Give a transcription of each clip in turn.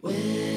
Thank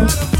All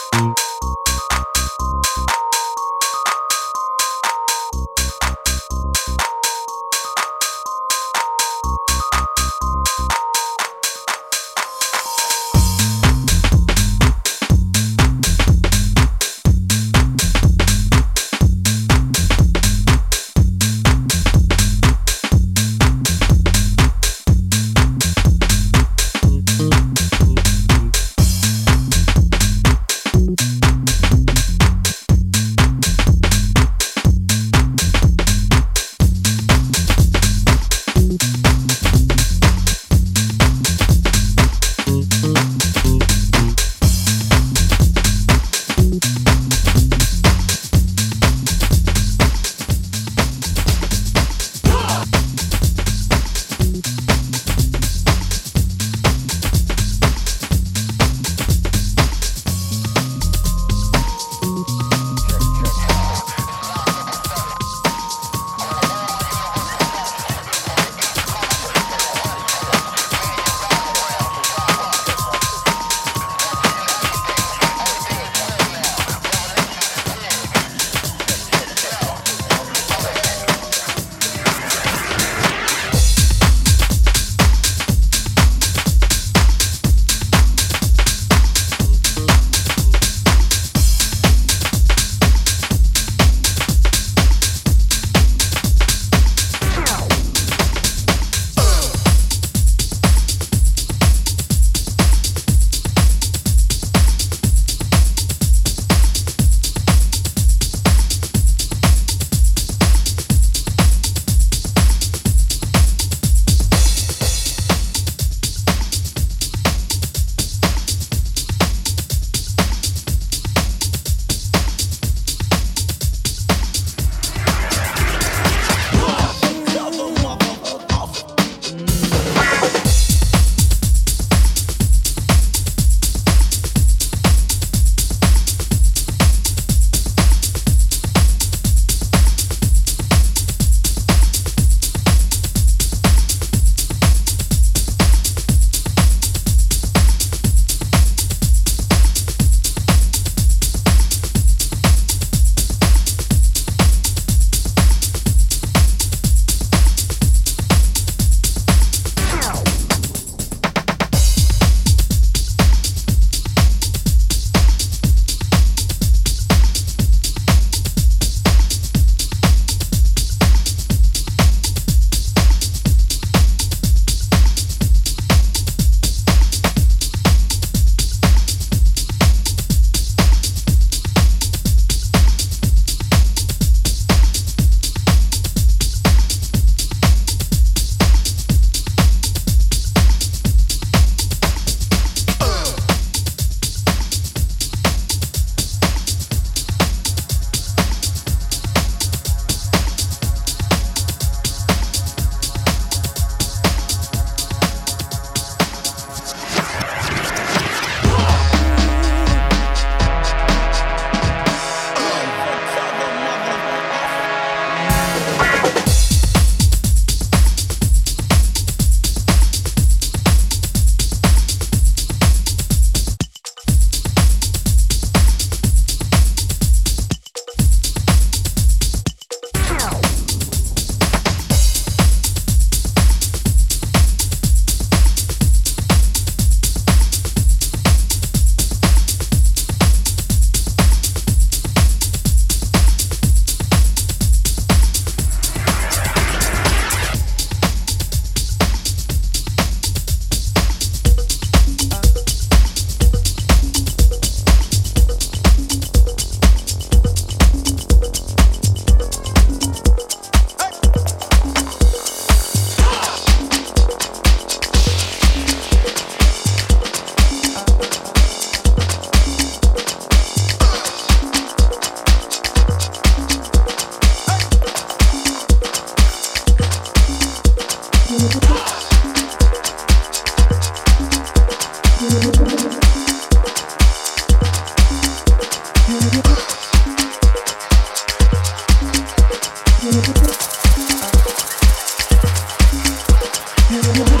you.